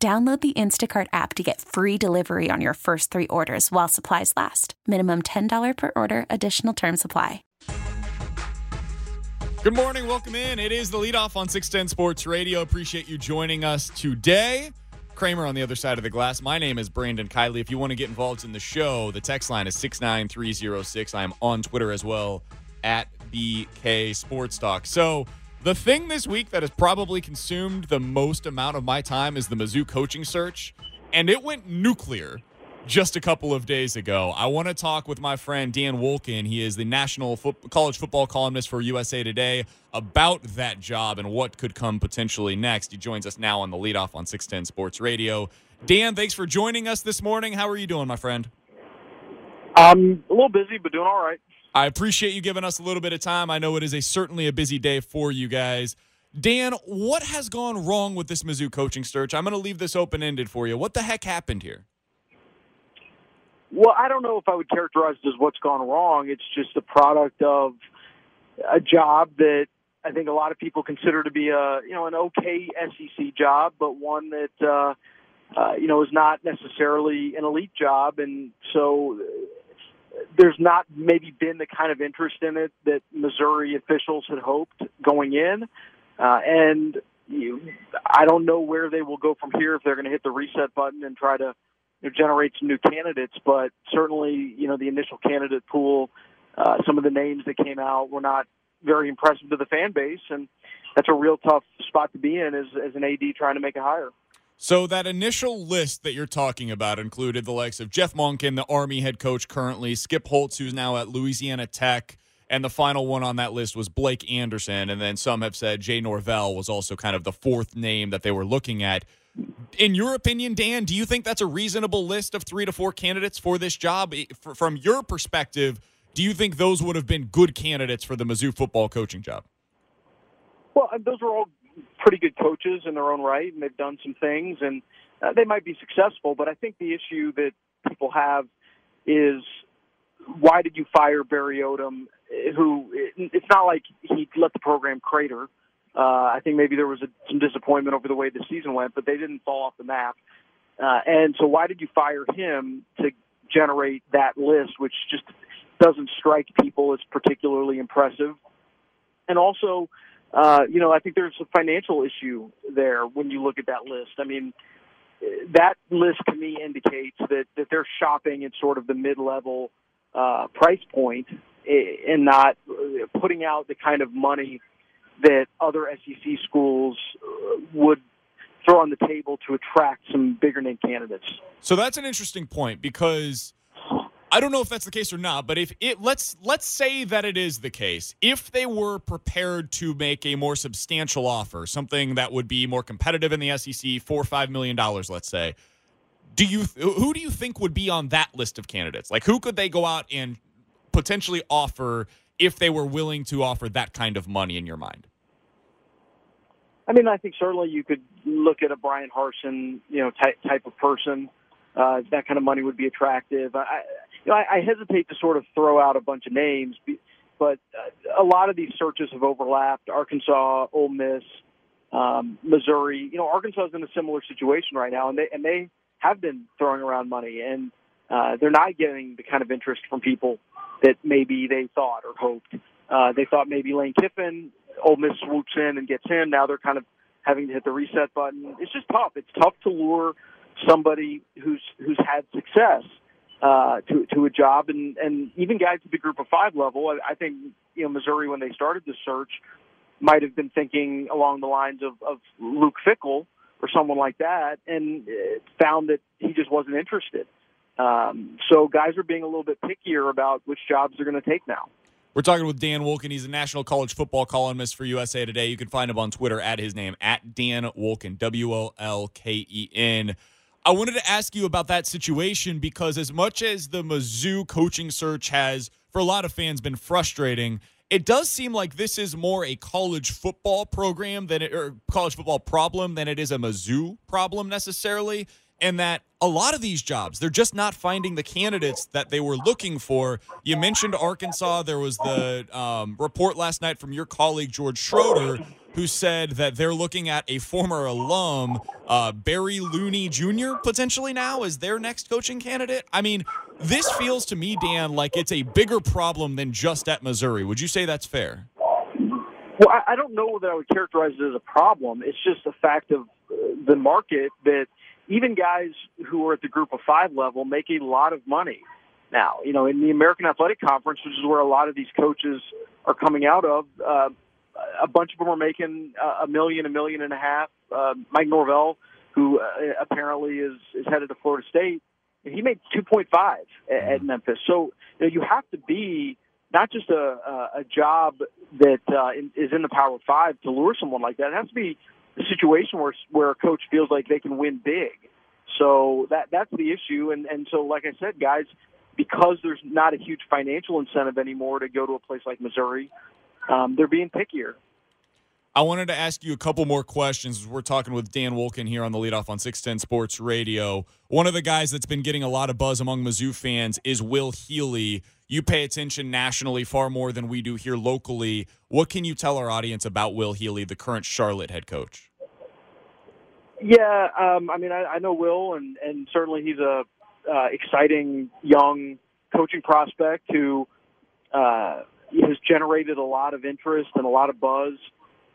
Download the Instacart app to get free delivery on your first three orders while supplies last. Minimum $10 per order, additional term supply. Good morning. Welcome in. It is the leadoff on 610 Sports Radio. Appreciate you joining us today. Kramer on the other side of the glass. My name is Brandon Kiley. If you want to get involved in the show, the text line is 69306. I am on Twitter as well at BK Sports Talk. So, the thing this week that has probably consumed the most amount of my time is the Mizzou coaching search, and it went nuclear just a couple of days ago. I want to talk with my friend Dan Wolken. He is the national fo- college football columnist for USA Today about that job and what could come potentially next. He joins us now on the leadoff on 610 Sports Radio. Dan, thanks for joining us this morning. How are you doing, my friend? I'm a little busy, but doing all right. I appreciate you giving us a little bit of time. I know it is a certainly a busy day for you guys. Dan, what has gone wrong with this Mizzou coaching search? I'm going to leave this open ended for you. What the heck happened here? Well, I don't know if I would characterize it as what's gone wrong. It's just a product of a job that I think a lot of people consider to be a you know an okay SEC job, but one that uh, uh, you know is not necessarily an elite job, and so there's not maybe been the kind of interest in it that Missouri officials had hoped going in, uh, and you, I don't know where they will go from here if they're going to hit the reset button and try to you know, generate some new candidates. But certainly, you know, the initial candidate pool, uh, some of the names that came out were not very impressive to the fan base, and that's a real tough spot to be in as, as an AD trying to make a hire. So that initial list that you're talking about included the likes of Jeff Monken, the Army head coach currently, Skip Holtz, who's now at Louisiana Tech, and the final one on that list was Blake Anderson. And then some have said Jay Norvell was also kind of the fourth name that they were looking at. In your opinion, Dan, do you think that's a reasonable list of three to four candidates for this job? From your perspective, do you think those would have been good candidates for the Mizzou football coaching job? Well, those are all pretty good coaches in their own right, and they've done some things, and uh, they might be successful. But I think the issue that people have is why did you fire Barry Odom? Who it's not like he let the program crater. Uh, I think maybe there was a, some disappointment over the way the season went, but they didn't fall off the map. Uh, and so, why did you fire him to generate that list, which just doesn't strike people as particularly impressive? And also, uh, you know, I think there's a financial issue there when you look at that list. I mean, that list to me indicates that, that they're shopping at sort of the mid-level uh, price point and not putting out the kind of money that other SEC schools uh, would throw on the table to attract some bigger name candidates. So that's an interesting point because I don't know if that's the case or not, but if it let's let's say that it is the case. If they were prepared to make a more substantial offer, something that would be more competitive in the SEC, four or five million dollars, let's say, do you who do you think would be on that list of candidates? Like who could they go out and potentially offer if they were willing to offer that kind of money in your mind? I mean, I think certainly you could look at a Bryan Harsin, you know, type type of person. Uh, that kind of money would be attractive. I, know, I, I hesitate to sort of throw out a bunch of names, but uh, a lot of these searches have overlapped. Arkansas, Ole Miss, um, Missouri. You know, Arkansas is in a similar situation right now, and they and they have been throwing around money, and uh, they're not getting the kind of interest from people that maybe they thought or hoped. Uh, they thought maybe Lane Kiffin, Ole Miss swoops in and gets him. Now they're kind of having to hit the reset button. It's just tough. It's tough to lure somebody who's who's had success uh, to to a job, and and even guys at the Group of Five level. I, I think you know Missouri when they started the search might have been thinking along the lines of, of Luke Fickell or someone like that, and found that he just wasn't interested. Um, so guys are being a little bit pickier about which jobs they're going to take now. We're talking with Dan Wolken. He's a national college football columnist for USA Today. You can find him on Twitter at his name, at Dan Wolken, W O L K E N. I wanted to ask you about that situation because, as much as the Mizzou coaching search has, for a lot of fans, been frustrating, it does seem like this is more a college football program than it, or college football problem than it is a Mizzou problem necessarily. And that a lot of these jobs, they're just not finding the candidates that they were looking for. You mentioned Arkansas. There was the um, report last night from your colleague, George Schroeder, who said that they're looking at a former alum, uh, Barry Lunney Jr., potentially now as their next coaching candidate. I mean, this feels to me, Dan, like it's a bigger problem than just at Missouri. Would you say that's fair? Well, I don't know that I would characterize it as a problem. It's just a fact of uh, the market that even guys who are at the group of five level make a lot of money now. You know, in the American Athletic Conference, which is where a lot of these coaches are coming out of, uh, a bunch of them are making uh, a million, a million and a half. Uh, Mike Norvell, who uh, apparently is is headed to Florida State, he made 2.5 at, at Memphis. So you, know, you have to be not just a a, a job that uh, is in the Power Five to lure someone like that. It has to be a situation where where a coach feels like they can win big. So that that's the issue. And and so like I said, guys, because there's not a huge financial incentive anymore to go to a place like Missouri, um, they're being pickier. I wanted to ask you a couple more questions. We're talking with Dan Wolken here on the leadoff on 610 Sports Radio. One of the guys that's been getting a lot of buzz among Mizzou fans is Will Healy. You pay attention nationally far more than we do here locally. What can you tell our audience about Will Healy, the current Charlotte head coach? Yeah, um, I mean, I, I know Will, and, and certainly he's a uh, exciting young coaching prospect who uh, has generated a lot of interest and a lot of buzz.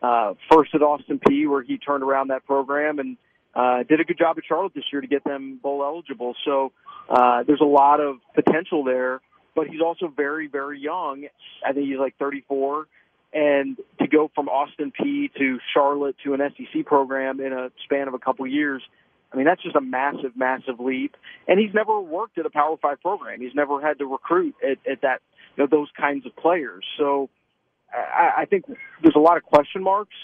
Uh, first at Austin Peay, where he turned around that program and uh, did a good job at Charlotte this year to get them bowl eligible. So uh, there's a lot of potential there, but he's also very, very young. I think he's like 34. And to go from Austin Peay to Charlotte to an SEC program in a span of a couple years, I mean, that's just a massive, massive leap. And he's never worked at a Power Five program. He's never had to recruit at, at that, you know, those kinds of players. So I, I think there's a lot of question marks.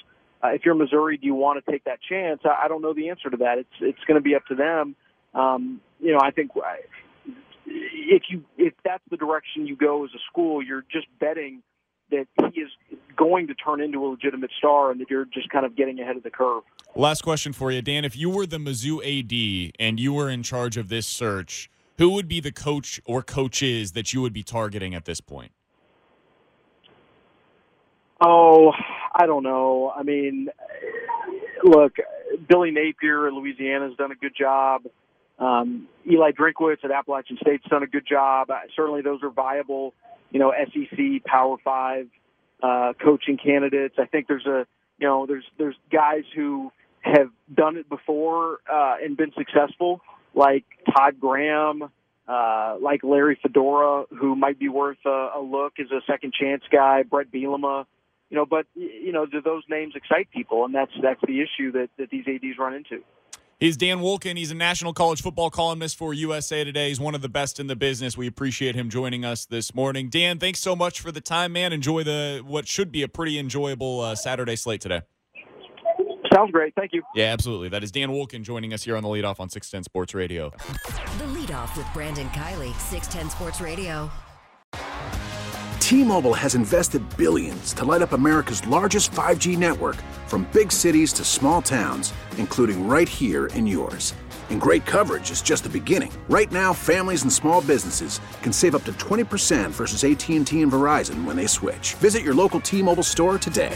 Uh, if you're Missouri, do you want to take that chance? I, I don't know the answer to that. It's it's going to be up to them. Um, you know, I think if you if that's the direction you go as a school, you're just betting that he is going to turn into a legitimate star and that you're just kind of getting ahead of the curve. Last question for you, Dan. If you were the Mizzou AD and you were in charge of this search, who would be the coach or coaches that you would be targeting at this point? Oh, I don't know. I mean, look, Billy Napier in Louisiana has done a good job. Um, Eli Drinkwitz at Appalachian State's done a good job. Uh, certainly, those are viable, you know, SEC Power Five uh, coaching candidates. I think there's a, you know, there's there's guys who have done it before uh, and been successful, like Todd Graham, uh, like Larry Fedora, who might be worth a, a look as a second chance guy. Bret Bielema you know, but you know, do those names excite people? And that's that's the issue that, that these ads run into. He's Dan Wolken. He's a national college football columnist for USA Today. He's one of the best in the business. We appreciate him joining us this morning. Dan, thanks so much for the time, man. Enjoy the what should be a pretty enjoyable uh, Saturday slate today. Sounds great. Thank you. Yeah, absolutely. That is Dan Wolken joining us here on the leadoff on 610 Sports Radio. The leadoff with Brandon Kiley, 610 Sports Radio. T-Mobile has invested billions to light up America's largest 5G network from big cities to small towns, including right here in yours. And great coverage is just the beginning. Right now, families and small businesses can save up to 20% versus AT&T and Verizon when they switch. Visit your local T-Mobile store today.